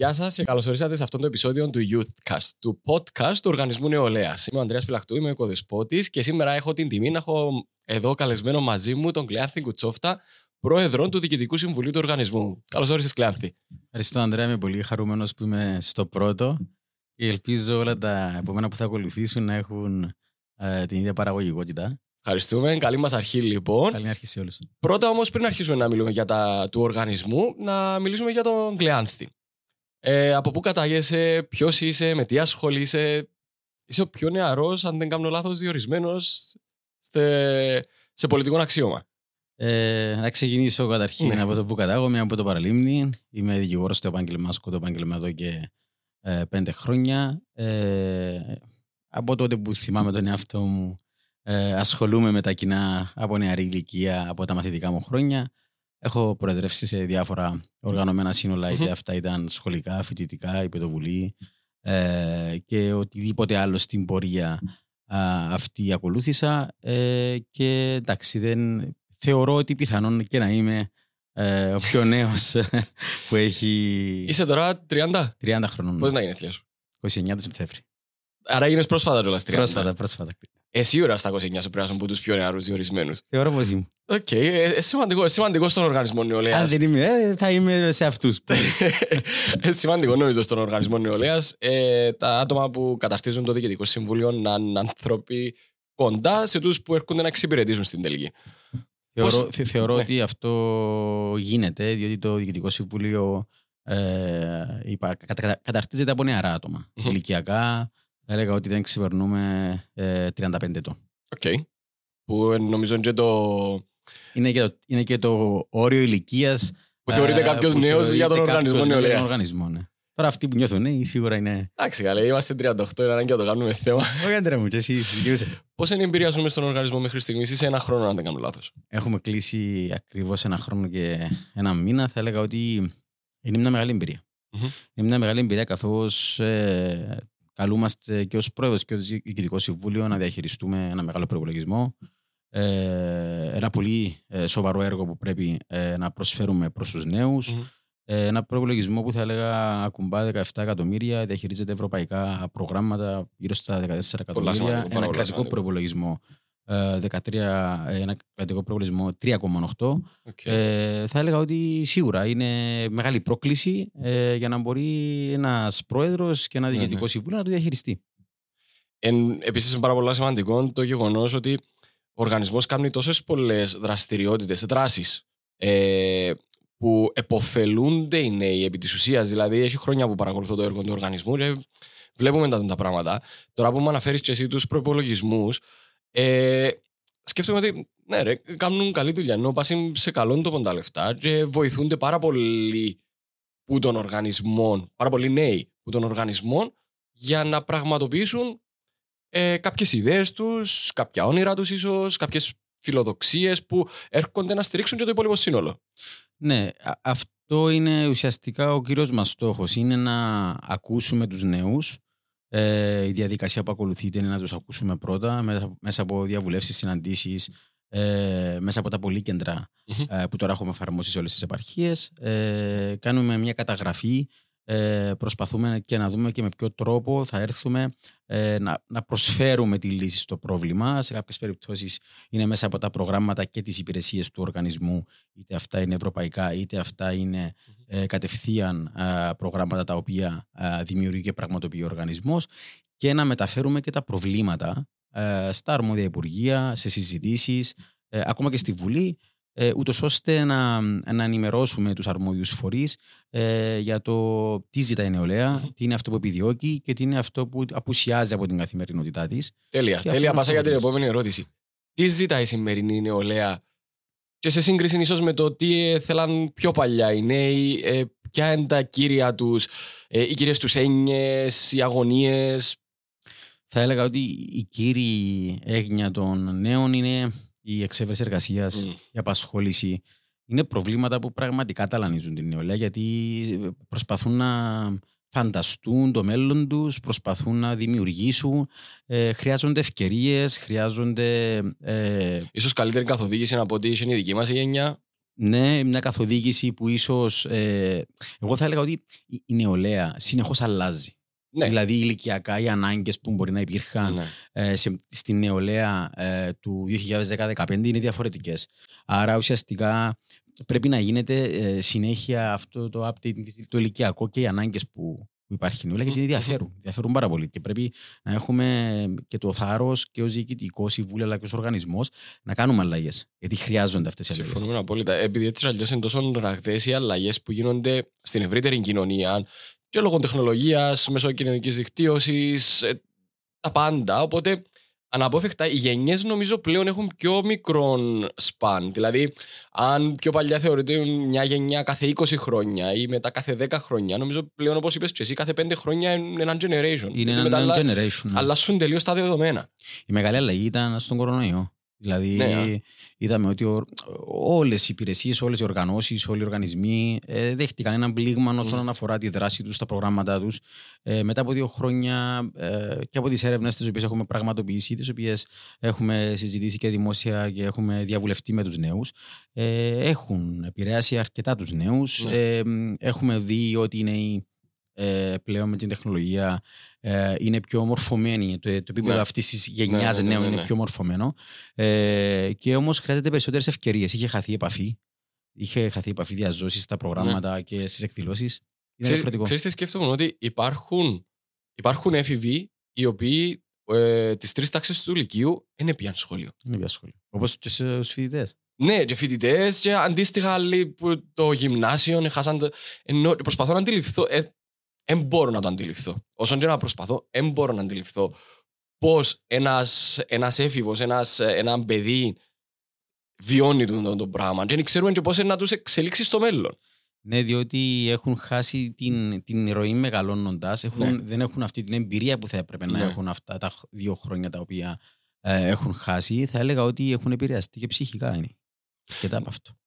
Γεια σας και καλώς ορίσατε σε αυτό το επεισόδιο του Youthcast, του podcast του Οργανισμού Νεολαίας. Είμαι ο Ανδρέας Φυλακτού, είμαι ο οικοδεσπότης και σήμερα έχω την τιμή να έχω εδώ καλεσμένο μαζί μου τον Κλεάνθη Κουτσόφτα, πρόεδρο του Διοικητικού Συμβουλίου του Οργανισμού. Καλώς όρισες, Κλεάνθη. Ευχαριστώ, Ανδρέα. Είμαι πολύ χαρούμενος που είμαι στο πρώτο και ελπίζω όλα τα επόμενα που θα ακολουθήσουν να έχουν ε, την ίδια παραγωγικότητα. Ευχαριστούμε. Καλή μας αρχή, λοιπόν. Καλή αρχή σε όλους. Πρώτα όμως, πριν αρχίσουμε να μιλούμε για τα του οργανισμού, να μιλήσουμε για τον Κλεάνθη. Ε, από πού κατάγεσαι, ποιος είσαι, με τι ασχολείσαι; Είσαι ο πιο νεαρός, αν δεν κάνω λάθος, διορισμένος σε πολιτικό αξίωμα. Ε, να ξεκινήσω καταρχήν ναι. από το που κατάγομαι, από το Παραλίμνη. Είμαι δικηγόρος στο επάγγελμά σου, το επάγγελμα εδώ και ε, πέντε χρόνια. Ε, από τότε που θυμάμαι τον εαυτό μου, ε, ασχολούμαι με τα κοινά από νεαρή ηλικία, από τα μαθητικά μου χρόνια. Έχω προεδρεύσει σε διάφορα οργανωμένα σύνολα, είτε αυτά ήταν σχολικά, φοιτητικά, υπεδοβουλή ε, και οτιδήποτε άλλο στην πορεία αυτή ακολούθησα. Ε, και εντάξει, δεν, θεωρώ ότι πιθανόν και να είμαι ε, ο πιο νέος που έχει. Είσαι τώρα 30? 30 χρονών. Πότε να είναι η σου; 29 του Σεπτέμβρη. Άρα είναι πρόσφατα κιόλα 30. Πρόσφατα, πρόσφατα. Εσύ ώρα στα 29 σου πρέπει να από τους πιο νεαρούς διορισμένους. Θεωρώ πως είμαι. OK, okay. ε, σημαντικό, σημαντικό στον οργανισμό νεολαίας. Αν δεν είμαι, ε, θα είμαι σε αυτούς. ε, σημαντικό νομίζω στον οργανισμό νεολαίας. Ε, τα άτομα που καταρτίζουν το Διοικητικό Συμβούλιο να είναι άνθρωποι κοντά σε τους που έρχονται να εξυπηρετήσουν στην τελική. Θεωρώ, Πώς... θεωρώ ναι. ότι αυτό γίνεται, διότι το Διοικητικό Συμβούλιο ε, είπα, κατα, καταρτίζεται από νεαρά άτομα. Ηλικιακά, θα έλεγα ότι δεν ξεπερνούμε ε, 35 ετών. OK. Okay. Που νομίζω είναι και το... Είναι και το, είναι και το όριο ηλικίας. Που θεωρείται ε, κάποιος νέος για τον οργανισμό νεολαίας. οργανισμό, ναι. Τώρα αυτοί που νιώθουν νέοι σίγουρα είναι. Εντάξει, καλά, είμαστε 38, είναι ανάγκη να το κάνουμε θέμα. Όχι, άντρε μου, και εσύ Πώς είναι η εμπειρία σου στον οργανισμό μέχρι στιγμής, είσαι ένα χρόνο, αν δεν κάνω λάθος. Έχουμε κλείσει ακριβώς ένα χρόνο και ένα μήνα. Θα έλεγα ότι είναι μια μεγάλη εμπειρία. Mm-hmm. Είναι μια μεγάλη εμπειρία καθώς ε, καλούμαστε και ως πρόεδρος και ως διοικητικό συμβούλιο να διαχειριστούμε ένα μεγάλο προπολογισμό. Ε, ένα πολύ ε, σοβαρό έργο που πρέπει ε, να προσφέρουμε προς τους νέους. Mm-hmm. Ε, ένα προπολογισμό που θα έλεγα ακουμπά 17 εκατομμύρια, διαχειρίζεται ευρωπαϊκά προγράμματα γύρω στα 14 εκατομμύρια. Ένα κρατικό προπολογισμό 13, ένα κρατικό προπολογισμό 3,8. Okay. Ε, θα έλεγα ότι σίγουρα είναι μεγάλη πρόκληση ε, για να μπορεί ένας πρόεδρος και ένα ναι, διοικητικό ναι, συμβούλιο να το διαχειριστεί. Επίσης, είναι πάρα πολύ σημαντικό το γεγονός ότι ο οργανισμός κάνει τόσες πολλές δραστηριότητες, δράσεις. Ε, που εποφελούνται οι νέοι επί της ουσίας. Δηλαδή, έχει χρόνια που παρακολουθώ το έργο του οργανισμού και βλέπουμε τα, τα πράγματα. Τώρα που μου αναφέρεις και εσύ τους προπολογισμούς, ε, σκέφτομαι ότι ναι, ρε, κάνουν καλή δουλειά. Ενώ πάσουν σε καλό το τα λεφτά και βοηθούνται πάρα πολύ που των οργανισμών, πάρα πολλοί νέοι που των οργανισμών για να πραγματοποιήσουν ε, κάποιες ιδέες τους, κάποια όνειρα τους ίσως, κάποιες φιλοδοξίες που έρχονται να στηρίξουν και το υπόλοιπο σύνολο. Ναι, αυτό είναι ουσιαστικά ο κύριος μας στόχος. Είναι να ακούσουμε τους νέους. Ε, η διαδικασία που ακολουθείται είναι να τους ακούσουμε πρώτα μέσα από διαβουλεύσεις, συναντήσεις, ε, μέσα από τα πολυκεντρα ε, που τώρα έχουμε εφαρμόσει σε όλες τις επαρχίες. Ε, κάνουμε μια καταγραφή ε, προσπαθούμε και να δούμε και με ποιο τρόπο θα έρθουμε ε, να, να προσφέρουμε τη λύση στο πρόβλημα. Σε κάποιες περιπτώσεις είναι μέσα από τα προγράμματα και τις υπηρεσίες του οργανισμού, είτε αυτά είναι ευρωπαϊκά, είτε αυτά είναι ε, κατευθείαν προγράμματα τα οποία δημιουργεί και πραγματοποιεί ο οργανισμός και να μεταφέρουμε και τα προβλήματα στα αρμόδια υπουργεία, σε συζητήσεις, ακόμα και στη Βουλή, ε, ούτως ώστε να, να ενημερώσουμε τους αρμόδιους φορείς ε, για το τι ζητάει η νεολαία, τι είναι αυτό που επιδιώκει και τι είναι αυτό που απουσιάζει από την καθημερινότητά της. Τέλεια. Τέλεια. Πάσα για την επόμενη ερώτηση. Τι ζητάει η σημερινή νεολαία και σε σύγκριση ίσως με το τι θέλαν πιο παλιά οι νέοι, ε, ποια είναι τα κύρια τους, ε, οι κύριες τους έννοιες, οι αγωνίες. Θα έλεγα ότι η κύριη έγνοια των νέων είναι η εξέβρεση εργασίας, mm. η απασχόληση, είναι προβλήματα που πραγματικά ταλανίζουν την νεολαία γιατί προσπαθούν να φανταστούν το μέλλον τους, προσπαθούν να δημιουργήσουν, ε, χρειάζονται ευκαιρίες, χρειάζονται... Ε... Ίσως καλύτερη καθοδήγηση από ό,τι είχε η δική μας γενιά. Ναι, μια καθοδήγηση που ίσως. Ε, εγώ θα έλεγα ότι η νεολαία συνεχώς αλλάζει. Ναι. Δηλαδή ηλικιακά οι ανάγκες που μπορεί να υπήρχαν Ναι. ε, σε, στην νεολαία ε, του 2010-2015 είναι διαφορετικές. Άρα ουσιαστικά πρέπει να γίνεται ε, συνέχεια αυτό το update το ηλικιακό και οι ανάγκες που, που υπάρχει νεολαία γιατί Μμμ, διαφέρουν. Διαφέρουν πάρα πολύ και πρέπει να έχουμε και το θάρρος και ως διοικητικός συμβούλιο αλλά και ως οργανισμός να κάνουμε αλλαγές. Γιατί χρειάζονται αυτές οι αλλαγές. Συμφωνούμε απόλυτα. Επειδή έτσι αλλιώς είναι τόσο ραγδαίες οι αλλαγές που γίνονται στην ευρύτερη κοινωνία και λόγω τεχνολογίας, μέσω κοινωνικής δικτύωσης, τα πάντα. Οπότε αναπόφευκτα οι γενιές νομίζω πλέον έχουν πιο μικρό σπαν. Δηλαδή, αν πιο παλιά θεωρείται μια γενιά κάθε 20 χρόνια ή μετά κάθε 10 χρόνια, νομίζω πλέον όπως είπες και εσύ, κάθε 5 χρόνια είναι ένα generation. Είναι Γιατί μετά ένα αλλα- generation. ναι. αλλάσουν τελείως τα δεδομένα. Η μεγάλη αλλαγή ήταν στον κορονοϊό. Δηλαδή, Ναι, είδαμε ότι όλες οι υπηρεσίες, όλες οι οργανώσεις, όλοι οι οργανισμοί ε, δέχτηκαν ένα πλήγμα όσον Μμμ. αφορά τη δράση τους, τα προγράμματά τους. Ε, μετά από δύο χρόνια ε, και από τις έρευνες τις οποίες έχουμε πραγματοποιήσει, τις οποίες έχουμε συζητήσει και δημόσια και έχουμε διαβουλευτεί με τους νέους, ε, έχουν επηρεάσει αρκετά τους νέους. Ναι. Ε, μ, έχουμε δει ότι είναι οι ε, πλέον με την τεχνολογία ε, είναι πιο μορφωμένη. Το, το επίπεδο Ναι. αυτής της γενιάς Ναι, ναι, ναι, νέων ναι, είναι ναι. πιο μορφωμένο. Ε, και όμως χρειάζεται περισσότερες ευκαιρίες. Είχε χαθεί η επαφή. Είχε χαθεί η επαφή διαζώσεις στα προγράμματα και στις εκδηλώσεις. Είναι Ξέρεις, διαφορετικό. ξέρεις τι σκέφτομαι, ότι υπάρχουν, υπάρχουν έφηβοι οι οποίοι ε, τις τρεις τάξεις του Λυκείου δεν πήγαν σχολείο. Είναι πια σχόλιο. Όπως και στου φοιτητές. Ναι, και φοιτητές, και αντίστοιχα άλλοι που το γυμνάσιο χάσαν. Το... Ενώ προσπαθώ να αντιληφθώ. Ε, δεν μπορώ να το αντιληφθώ. Όσον και να προσπαθώ, δεν μπορώ να αντιληφθώ πώς ένας ένας έφηβος, ένας, ε, ένα παιδί βιώνει το, το, το πράγμα. Και δεν ξέρουμε και πώς να τους εξελίξει στο μέλλον. Ναι, διότι έχουν χάσει την, την ροή μεγαλώνοντας. Ναι. Δεν έχουν αυτή την εμπειρία που θα έπρεπε να Ναι. έχουν αυτά τα δύο χρόνια τα οποία ε, έχουν χάσει. Θα έλεγα ότι έχουν επηρεαστεί και ψυχικά είναι. Και τα από αυτό.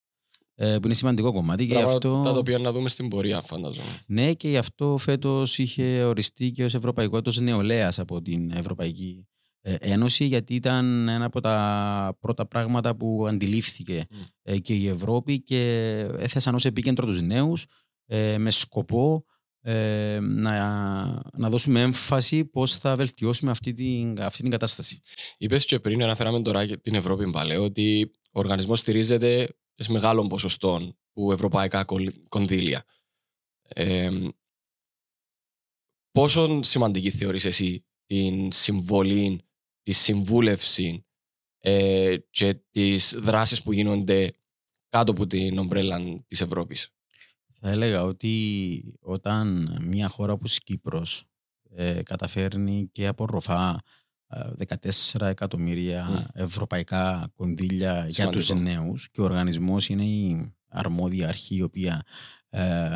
Ε, που είναι σημαντικό κομμάτι. Και γι' Πράγματα αυτό... τα οποία να δούμε στην πορεία, φαντάζομαι. Ναι, και γι' αυτό φέτος είχε οριστεί και ως Ευρωπαϊκό έτος νεολαίας από την Ευρωπαϊκή ε, Ένωση, γιατί ήταν ένα από τα πρώτα πράγματα που αντιλήφθηκε Μμ. ε, και η Ευρώπη και έθεσαν ως επίκεντρο τους νέους με σκοπό ε, να, να δώσουμε έμφαση πώς θα βελτιώσουμε αυτή την, αυτή την κατάσταση. Είπες και πριν, αναφέραμε τώρα και την Ευρώπη πάλι, ότι ο οργανισμός στηρίζεται σε μεγάλων ποσοστών που ευρωπαϊκά κολ- κονδύλια. Ε, πόσο σημαντική θεωρείς εσύ την συμβολή, τη συμβούλευση ε, και τις δράσεις που γίνονται κάτω από την ομπρέλα της Ευρώπης; Θα έλεγα ότι όταν μια χώρα όπως η Κύπρος ε, καταφέρνει και απορροφά ε, 14 εκατομμύρια ευρωπαϊκά κονδύλια για τους Σημαντικό. νέους και ο οργανισμός είναι η αρμόδια αρχή η οποία ε,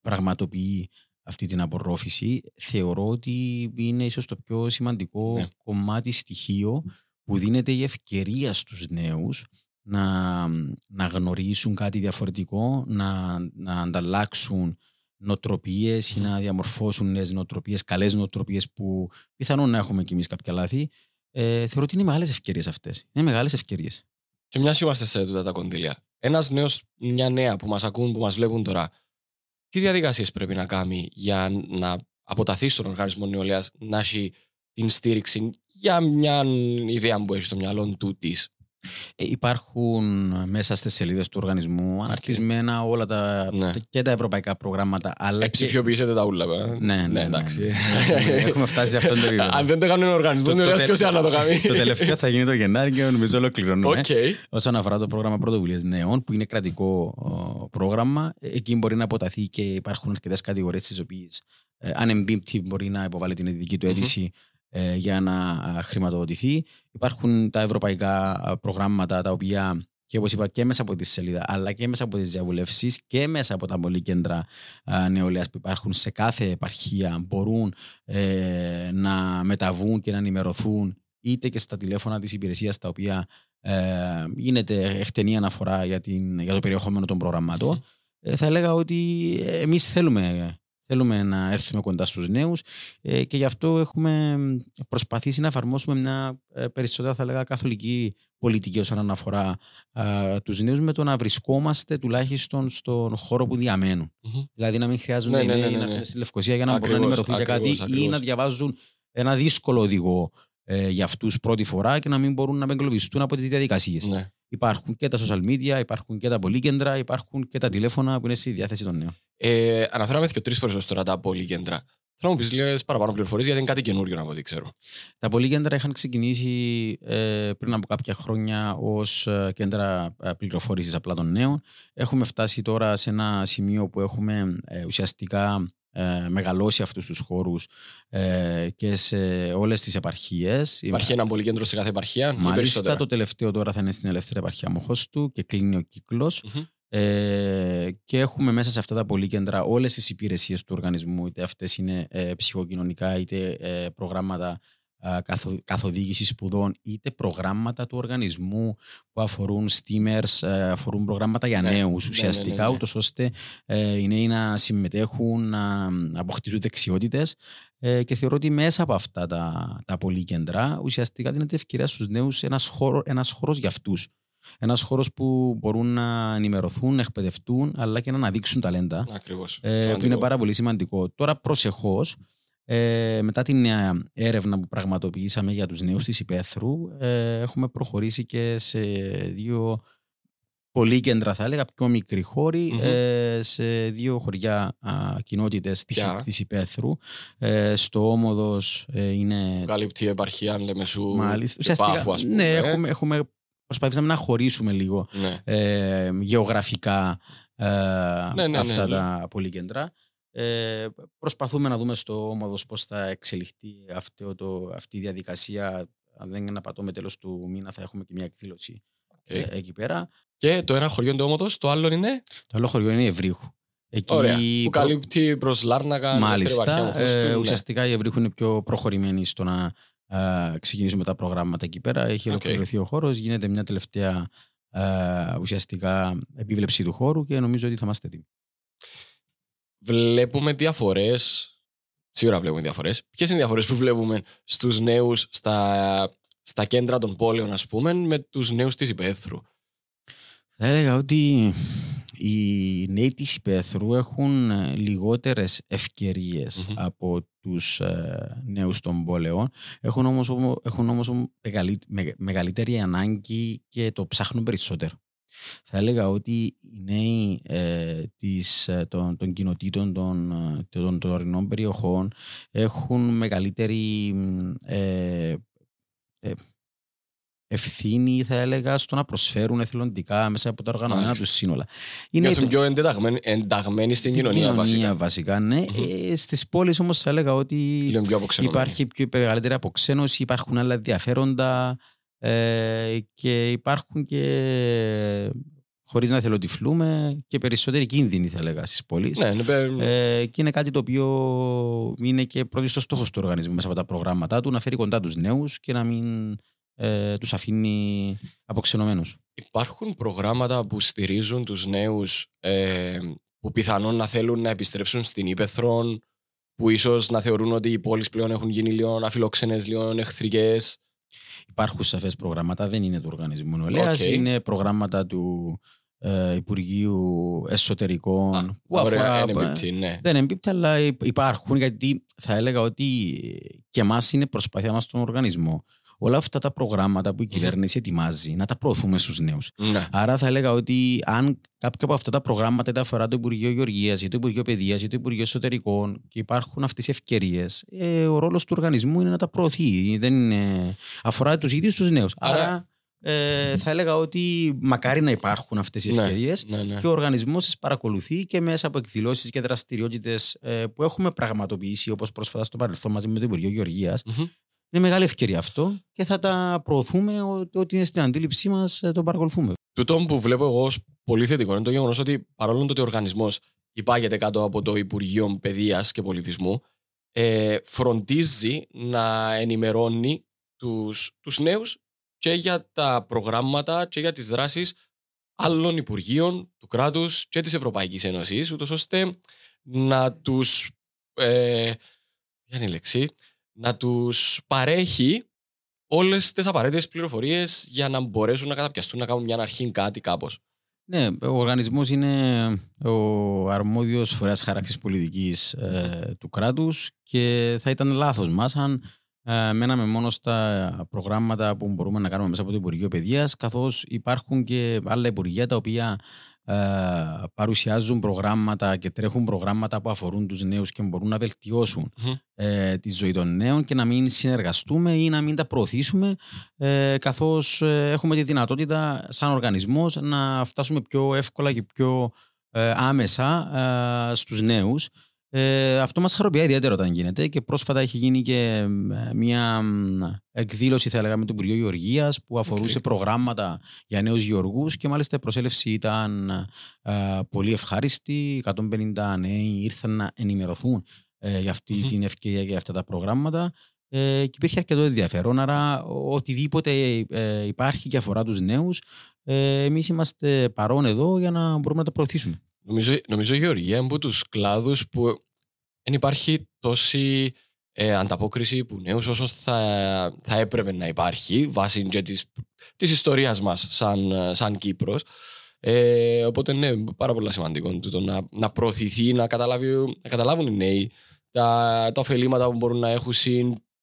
πραγματοποιεί αυτή την απορρόφηση θεωρώ ότι είναι ίσως το πιο σημαντικό Ναι. κομμάτι στοιχείο που δίνεται η ευκαιρία στους νέους να, να γνωρίσουν κάτι διαφορετικό, να, να ανταλλάξουν νοοτροπίες ή να διαμορφώσουν νέες νοοτροπίες, καλές νοοτροπίες που πιθανόν να έχουμε κι εμείς κάποια λάθη. Ε, θεωρώ ότι είναι μεγάλες ευκαιρίες αυτές. Είναι μεγάλες ευκαιρίες. Και μια είμαστε σε τούτα τα κονδύλια. Ένας νέος, μια νέα που μας ακούν, που μας βλέπουν τώρα, τι διαδικασίες πρέπει να κάνει για να αποταθεί στον οργανισμό νεολαίας να έχει την στήριξη για μια ιδέα που έχει στο μυαλό του της; Ε, υπάρχουν μέσα στις σελίδες του οργανισμού αναρτημένα όλα τα, Ναι. και τα ευρωπαϊκά προγράμματα. Αλλά και... Εψηφιοποιήσετε τα ούλα. ε. Ναι, ναι, ναι, εντάξει. ναι. Έχουμε- Έχουμε φτάσει σε αυτόν τον επίπεδο. Αν δεν το κάνουν ο οργανισμό Το- το νεολαίας, τε- ποιος άλλο να το κάνει. Το τελευταίο θα γίνει το Γενάρη και νομίζω ολοκληρώνουμε. Οκ. Όσον αφορά το πρόγραμμα πρωτοβουλίας νέων, που είναι κρατικό ο, πρόγραμμα, ε, εκεί μπορεί να αποταθεί και υπάρχουν αρκετές κατηγορίες τις οποίες ε, αν εμπίπτει μπορεί να υποβάλει την δική του Μμμ. αίτηση ε, για να α, χρηματοδοτηθεί. Υπάρχουν τα ευρωπαϊκά α, προγράμματα τα οποία και όπως είπα και μέσα από τη σελίδα αλλά και μέσα από τις διαβουλεύσεις και μέσα από τα πολυκέντρα α, νεολαίας που υπάρχουν σε κάθε επαρχία μπορούν ε, να μεταβούν και να ενημερωθούν είτε και στα τηλέφωνα της υπηρεσίας τα οποία ε, γίνεται εκτενή αναφορά για, την, για το περιεχόμενο των προγραμμάτων. Ε, θα έλεγα ότι εμείς θέλουμε Θέλουμε να έρθουμε κοντά στους νέους ε, και γι' αυτό έχουμε προσπαθήσει να εφαρμόσουμε μια ε, περισσότερα θα λέγα καθολική πολιτική όσον αφορά ε, τους νέους με το να βρισκόμαστε τουλάχιστον στον χώρο που διαμένουν. Μμμ. Δηλαδή να μην χρειάζονται Ναι, οι ναι, νέοι ναι, ναι, να ναι. έρθουν στη Λευκοσία για να μπορούν να Ακριβώς, ενημερωθούν για κάτι ακριβώς, ή ακριβώς. να διαβάζουν ένα δύσκολο οδηγό ε, για αυτούς πρώτη φορά και να μην μπορούν να εγκλωβιστούν από τις διαδικασίες. Ναι. Υπάρχουν και τα social media, υπάρχουν και τα πολύκεντρα, υπάρχουν και τα τηλέφωνα που είναι στη διάθεση των νέων. Ε, αναφέραμε και τρεις φορές ως τώρα τα πολυκέντρα. Θέλω να μου πεις λίγες παραπάνω πληροφορίες γιατί είναι κάτι καινούριο από ό,τι ξέρω. Τα πολύκέντρα είχαν ξεκινήσει ε, πριν από κάποια χρόνια ως ε, κέντρα ε, πληροφόρησης απλά των νέων. Έχουμε φτάσει τώρα σε ένα σημείο που έχουμε ε, ουσιαστικά ε, μεγαλώσει αυτούς τους χώρους ε, και σε όλες τις επαρχίες. Υπάρχει ένα πολυκέντρο σε κάθε επαρχία ή Μάλιστα, περισσότερα; το τελευταίο τώρα θα είναι στην ελεύθερη επαρχία Μοχώστου και κλείνει ο κύκλος. Μμμ. Ε, και έχουμε μέσα σε αυτά τα πολύκεντρα όλες τις υπηρεσίες του οργανισμού, είτε αυτές είναι ε, ψυχοκοινωνικά, είτε ε, προγράμματα α, καθο, καθοδήγησης σπουδών, είτε προγράμματα του οργανισμού που αφορούν steamers, ε, αφορούν προγράμματα για Ναι, νέους ναι, ουσιαστικά, ναι, ναι, ναι. ούτως ώστε ε, οι νέοι να συμμετέχουν, να αποκτήσουν δεξιότητες ε, και θεωρώ ότι μέσα από αυτά τα, τα πολύκεντρα ουσιαστικά δίνεται ευκαιρία στους νέους ένας, χώρο, ένας χώρος για αυτούς. Ένας χώρος που μπορούν να ενημερωθούν, να εκπαιδευτούν, αλλά και να αναδείξουν ταλέντα. Ακριβώς. Ε, που είναι πάρα πολύ σημαντικό. Τώρα, προσεχώς, ε, μετά την νέα έρευνα που πραγματοποιήσαμε για τους νέους της Υπέθρου, ε, έχουμε προχωρήσει και σε δύο πολύ κέντρα, θα έλεγα, πιο μικροί χώροι, Μμμ. ε, σε δύο χωριά α, κοινότητες της, Ποια; της Υπέθρου. Ε, στο Όμοδος ε, είναι Καλύπτει η επαρχία, αν λέμε σου. Μάλιστα. και Πάφου, ας πούμε. ναι, έχουμε, έχουμε, προσπαθήσαμε να χωρίσουμε λίγο Ναι. ε, γεωγραφικά ε, ναι, ναι, αυτά ναι. τα πολυκέντρα. Ε, προσπαθούμε να δούμε στο Όμοδος πώς θα εξελιχθεί αυτό το, αυτή η διαδικασία. Αν δεν απατώ με τέλος του μήνα θα έχουμε και μια εκδήλωση ε, Οκ. εκεί πέρα. Και το ένα χωριό είναι το Όμοδος, το άλλο είναι; Το άλλο χωριό είναι η Ευρύχου. Εκεί Ωραία. Που προ- καλύπτει προς Λάρνακα, ελεύθερη επαρχία, Μάλιστα. Αμμοχώστου, Ε, ναι. ουσιαστικά η Ευρύχου είναι πιο προχωρημένη στο να ε, ξεκινήσουμε τα προγράμματα εκεί πέρα. Έχει Οκ. ολοκληρωθεί ο χώρος. Γίνεται μια τελευταία ε, ουσιαστικά επίβλεψη του χώρου και νομίζω ότι θα είμαστε έτοιμοι. Βλέπουμε διαφορές. Σίγουρα βλέπουμε διαφορές. Ποιες είναι οι διαφορές που βλέπουμε στους νέους στα, στα κέντρα των πόλεων, ας πούμε, με τους νέους της Υπέθρου; Θα έλεγα ότι οι νέοι της Υπέθρου έχουν ε, λιγότερες ευκαιρίες Μμμ. από τους ε, νέους των πόλεων. Έχουν όμως, ομο- έχουν όμως ομο- μεγαλύ- μεγα- μεγαλύτερη ανάγκη και το ψάχνουν περισσότερο. Θα έλεγα ότι οι νέοι ε, της, ε, των, των κοινοτήτων των, ε, των τωρινών περιοχών έχουν μεγαλύτερη μ, ε, ε, ευθύνη, θα έλεγα, στο να προσφέρουν εθελοντικά μέσα από τα οργανωμένα Μάλιστα. τους σύνολα. Είναι Νιώθουν το- πιο ενταγμένοι, ενταγμένοι στην, κοινωνία, βασικά. βασικά, ναι. Μμμ. Ε, στις πόλεις όμως θα έλεγα ότι Λίγο πιο αποξενωμένοι. υπάρχει πιο μεγαλύτερη αποξένωση, υπάρχουν άλλα ενδιαφέροντα ε, και υπάρχουν και χωρίς να εθελοτυφλούμε και περισσότεροι κίνδυνοι θα έλεγα στις πόλεις. Ναι, ναι, παι- Ε, και είναι κάτι το οποίο είναι και πρώτη στο στόχος του οργανισμού μέσα από τα προγράμματά του να φέρει κοντά τους νέους και να μην ε, τους αφήνει αποξενωμένους. Υπάρχουν προγράμματα που στηρίζουν τους νέους ε, που πιθανόν να θέλουν να επιστρέψουν στην ύπαιθρο, που ίσως να θεωρούν ότι οι πόλεις πλέον έχουν γίνει λίγο αφιλόξενες, λίγο εχθρικές; Υπάρχουν σαφώς προγράμματα, δεν είναι του οργανισμού νεολαίας, Οκ. είναι προγράμματα του ε, Υπουργείου Εσωτερικών. Α, που ωραία, αφορά- είναι εμπίπτει, ναι. Δεν εμπίπτει, αλλά υ- υπάρχουν γιατί θα έλεγα ότι και εμάς είναι προσπάθεια μας στον οργανισμό. Όλα αυτά τα προγράμματα που η Μμμ. κυβέρνηση ετοιμάζει να τα προωθούμε στους νέους. ναι. Άρα θα έλεγα ότι αν κάποια από αυτά τα προγράμματα είτε αφορά το Υπουργείο Γεωργίας ή το Υπουργείο Παιδείας ή το Υπουργείο Εσωτερικών και υπάρχουν αυτές οι ευκαιρίες, ε, ο ρόλος του οργανισμού είναι να τα προωθεί. Δεν είναι... Αφορά τους ίδιους τους νέους. Άρα- Άρα ε, θα έλεγα ότι μακάρι να υπάρχουν αυτές οι Ναι, ευκαιρίες ναι, ναι. και ο οργανισμός τις παρακολουθεί και μέσα από εκδηλώσεις και δραστηριότητες που έχουμε πραγματοποιήσει, όπως πρόσφατα στο παρελθόν μαζί με το Υπουργείο Γεωργίας. Μμμ. Είναι μεγάλη ευκαιρία αυτό και θα τα προωθούμε ό- ό,τι είναι στην αντίληψή μας, το παρακολουθούμε. Τούτο που βλέπω εγώ ως πολύ θετικό είναι το γεγονός ότι παρόλο ότι ο οργανισμός υπάγεται κάτω από το Υπουργείο Παιδείας και Πολιτισμού, ε, φροντίζει να ενημερώνει τους, τους νέους και για τα προγράμματα και για τις δράσεις άλλων Υπουργείων του κράτους και της Ευρωπαϊκής Ένωσης, ούτως ώστε να τους ε, ποια είναι η λέξη, να τους παρέχει όλες τις απαραίτητες πληροφορίες για να μπορέσουν να καταπιαστούν, να κάνουν μια αρχή κάτι κάπως. Ναι, ο οργανισμός είναι ο αρμόδιος φορέας χαράξης πολιτικής ε, του κράτους και θα ήταν λάθος μας αν ε, μέναμε μόνο στα προγράμματα που μπορούμε να κάνουμε μέσα από το Υπουργείο Παιδείας καθώς υπάρχουν και άλλα υπουργεία τα οποία ε, παρουσιάζουν προγράμματα και τρέχουν προγράμματα που αφορούν τους νέους και μπορούν να βελτιώσουν ε, τη ζωή των νέων και να μην συνεργαστούμε ή να μην τα προωθήσουμε ε, καθώς ε, έχουμε τη δυνατότητα σαν οργανισμός να φτάσουμε πιο εύκολα και πιο άμεσα στους νέους ε, αυτό μας χαροποιεί ιδιαίτερα όταν γίνεται και πρόσφατα έχει γίνει και μια εκδήλωση θα λέγαμε του Υπουργείου Γεωργίας που αφορούσε okay. προγράμματα για νέους γεωργούς και μάλιστα η προσέλευση ήταν ε, πολύ ευχάριστη. 150 νέοι ήρθαν να ενημερωθούν ε, για αυτή mm-hmm. την ευκαιρία και για αυτά τα προγράμματα ε, και υπήρχε αρκετό ενδιαφέρον. Άρα, οτιδήποτε ε, υπάρχει και αφορά τους νέους, ε, εμείς είμαστε παρόν εδώ για να μπορούμε να τα προωθήσουμε. Νομίζω, νομίζω Γεωργία από τους κλάδους που δεν υπάρχει τόση ε, ανταπόκριση που νέους όσο θα, θα έπρεπε να υπάρχει βάσει και της, της ιστορίας μας σαν, σαν Κύπρος. Ε, οπότε ναι, πάρα πολύ σημαντικό το να, να προωθηθεί, να, να καταλάβουν οι νέοι τα, τα ωφελήματα που μπορούν να έχουν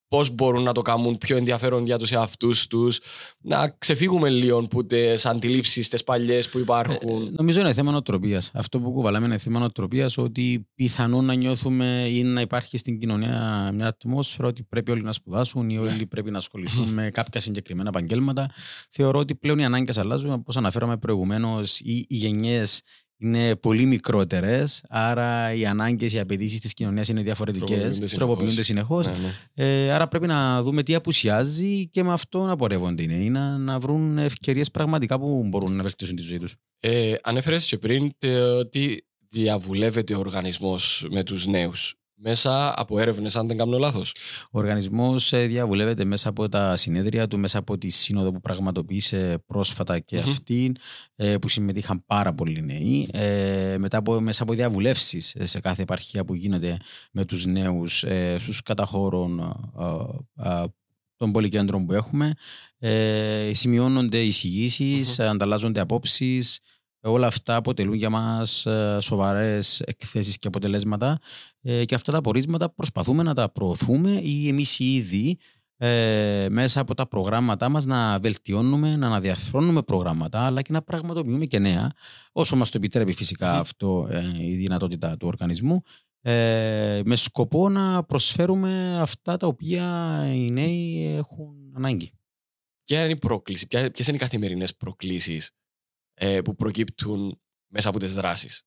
πώς μπορούν να το κάνουν πιο ενδιαφέρον για τους εαυτούς τους, να ξεφύγουμε λίγο από τις αντιλήψει, τι παλιές που υπάρχουν. Ε, νομίζω είναι θέμα νοοτροπίας. Αυτό που κουβαλάμε είναι θέμα νοοτροπίας, ότι πιθανόν να νιώθουμε ή να υπάρχει στην κοινωνία μια ατμόσφαιρα ότι πρέπει όλοι να σπουδάσουν ή όλοι ναι. πρέπει να ασχοληθούν με κάποια συγκεκριμένα επαγγέλματα. Θεωρώ ότι πλέον οι ανάγκες αλλάζουν. Όπως αναφέραμε προηγουμένως, οι, οι γενιές είναι πολύ μικρότερες, άρα οι ανάγκες, οι απαιτήσεις της κοινωνίας είναι διαφορετικές. Τροποποιούνται συνεχώς. Ναι, ναι. ε, άρα πρέπει να δούμε τι απουσιάζει και με αυτό να πορεύονται οι νέοι, να, να βρουν ευκαιρίες πραγματικά που μπορούν να βελτιώσουν τη ζωή τους. Ε, Ανέφερες και πριν ότι διαβουλεύεται ο οργανισμός με τους νέους μέσα από έρευνες, αν δεν κάνω λάθος. Ο οργανισμός ε, διαβουλεύεται μέσα από τα συνέδρια του, μέσα από τη σύνοδο που πραγματοποίησε πρόσφατα και mm-hmm. αυτή, ε, που συμμετείχαν πάρα πολλοί νέοι. Ε, μετά από, μέσα από διαβουλεύσεις σε κάθε επαρχία που γίνεται με τους νέους στους καταχώρων των πολυκέντρων που έχουμε. Ε, σημειώνονται εισηγήσεις, mm-hmm. ανταλλάζονται απόψεις. Όλα αυτά αποτελούν για μας ε, σοβαρές εκθέσεις και αποτελέσματα. Ε, και αυτά τα απορίσματα προσπαθούμε να τα προωθούμε ή εμείς ήδη ε, μέσα από τα προγράμματά μας να βελτιώνουμε, να αναδιαθρώνουμε προγράμματα αλλά και να πραγματοποιούμε και νέα όσο μας το επιτρέπει φυσικά αυτό η δυνατότητα του οργανισμού. Με σκοπό να προσφέρουμε αυτά τα οποία οι νέοι έχουν ανάγκη. Ποια είναι η πρόκληση, ποιες είναι οι καθημερινές προκλήσεις ε, που προκύπτουν μέσα από τις δράσεις.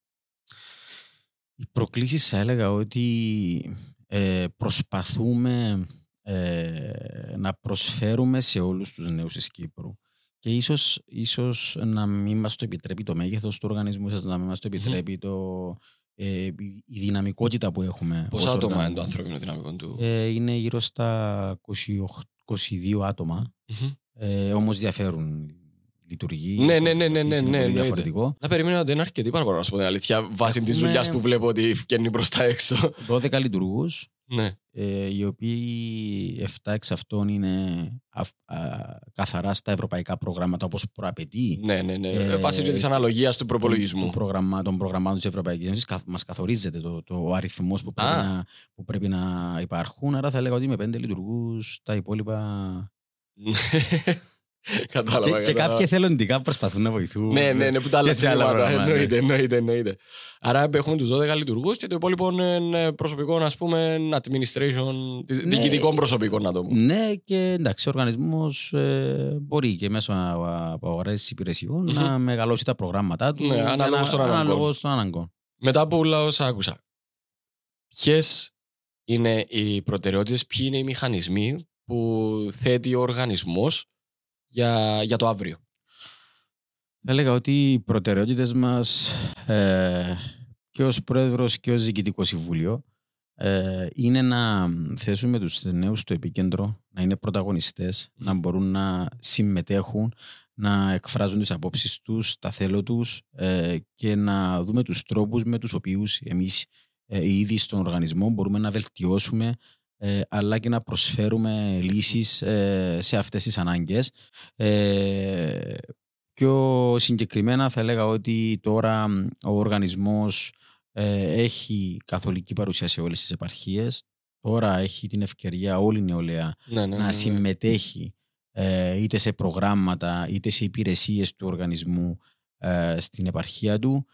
Οι προκλήσεις θα έλεγα ότι ε, προσπαθούμε ε, να προσφέρουμε σε όλους τους νέους της Κύπρου και ίσως, ίσως να μην μας το επιτρέπει το μέγεθος του οργανισμού, ίσως να μην μας το επιτρέπει το, ε, η δυναμικότητα που έχουμε. Πόσα άτομα είναι το ανθρώπινο δυναμικό του; Ε, είναι γύρω στα 28, 22 άτομα, mm-hmm. ε, όμως διαφέρουν λειτουργεί. Ναι, ναι, ναι, ναι, ναι, ναι, διαφορετικό. Να περιμένω να δεν είναι αρκετοί πάρα πολύ, να σου πω την αλήθεια, βάσει της δουλειάς που βλέπω ότι βγαίνει προ τα έξω. 12 λειτουργούς. Ναι. Ε, οι οποίοι 7 εξ αυτών είναι α, α, καθαρά στα ευρωπαϊκά προγράμματα όπως προαπαιτεί. Ναι, ναι, ναι. Ε, βάσει της αναλογίας του προπολογισμού. Των, προγραμμά, των προγραμμάτων της Ευρωπαϊκής Ένωσης μας καθορίζεται το, το, ο αριθμός που, πρέπει να, που πρέπει να υπάρχουν. Άρα θα έλεγα ότι με 5 λειτουργούς τα υπόλοιπα. Κατάλαβα. Και, και κάποιοι εθελοντικά προσπαθούν να βοηθούν. Ναι, ναι, ναι, που τα άλλα πράγματα. Εννοείται, εννοείται, εννοείται. Άρα έχουμε τους 12 λειτουργούς και το υπόλοιπο είναι προσωπικό, ας πούμε, administration, ναι, διοικητικών προσωπικών, να το πούμε. Ναι, και εντάξει, ο οργανισμός ε, μπορεί και μέσω από αγορές υπηρεσιών mm-hmm. να μεγαλώσει τα προγράμματά του. Ναι, ανάλογα των αναγκών. Μετά από όλα όσα άκουσα, ποιες είναι οι προτεραιότητες, ποιοι είναι οι μηχανισμοί που θέτει ο οργανισμός για, για το αύριο. Θα έλεγα ότι οι προτεραιότητες μας ε, και ως πρόεδρος και ως διοικητικό συμβούλιο ε, είναι να θέσουμε τους νέους στο επίκεντρο, να είναι πρωταγωνιστές, να μπορούν να συμμετέχουν, να εκφράζουν τις απόψεις τους, τα θέλω τους ε, και να δούμε τους τρόπους με τους οποίους εμείς ε, ήδη στον οργανισμό, μπορούμε να βελτιώσουμε ε, αλλά και να προσφέρουμε λύσεις ε, σε αυτές τις ανάγκες. Ε, πιο συγκεκριμένα θα έλεγα ότι τώρα ο οργανισμός έχει καθολική παρουσία σε όλες τις επαρχίες. Τώρα έχει την ευκαιρία όλη η νεολαία ναι, ναι, ναι, να ναι. συμμετέχει είτε σε προγράμματα είτε σε υπηρεσίες του οργανισμού στην επαρχία του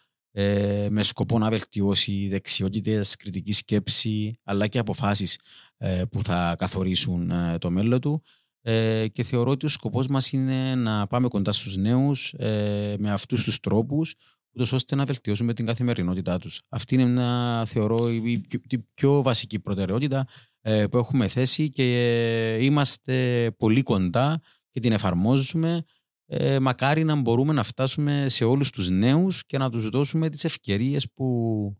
με σκοπό να βελτιώσει δεξιότητες, κριτική σκέψη αλλά και αποφάσεις ε, που θα καθορίσουν ε, το μέλλον του ε, και θεωρώ ότι ο σκοπός μας είναι να πάμε κοντά στους νέους με αυτούς τους τρόπους ούτως ώστε να βελτιώσουμε την καθημερινότητά τους. Αυτή είναι μια, θεωρώ η πιο βασική προτεραιότητα που έχουμε θέσει και είμαστε πολύ κοντά και την εφαρμόζουμε μακάρι να μπορούμε να φτάσουμε σε όλους τους νέους και να τους δώσουμε τις ευκαιρίες που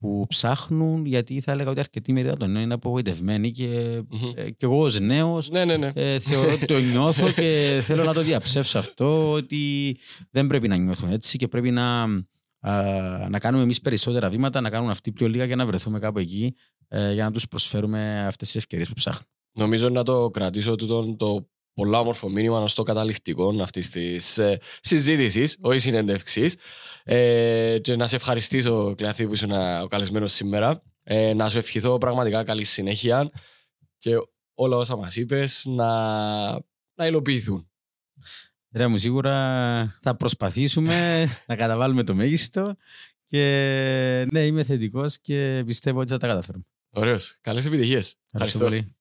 που ψάχνουν, γιατί θα έλεγα ότι αρκετοί μερίδα των νέων είναι απογοητευμένοι και, mm-hmm. ε, και εγώ ως νέος ναι, ναι, ναι. Ε, θεωρώ ότι το νιώθω και θέλω να το διαψεύσω αυτό ότι δεν πρέπει να νιώθουν έτσι και πρέπει να, α, να κάνουμε εμείς περισσότερα βήματα, να κάνουν αυτοί πιο λίγα για να βρεθούμε κάπου εκεί ε, για να τους προσφέρουμε αυτές τις ευκαιρίες που ψάχνουν. Νομίζω να το κρατήσω το, το πολλά όμορφο μήνυμα στο καταληκτικό αυτής της ε, συζήτησης, όχι συνέντευξη. Ε, και να σε ευχαριστήσω, Κλεαθή, που ήσουν ο καλεσμένος σήμερα. Ε, να σου ευχηθώ πραγματικά καλή συνέχεια και όλα όσα μας είπες να, να υλοποιηθούν. Ρε μου, σίγουρα θα προσπαθήσουμε να καταβάλουμε το μέγιστο και ναι, είμαι θετικός και πιστεύω ότι θα τα καταφέρουμε. Ωραίος. Καλές επιτυχίες. Ευχαριστώ πολύ.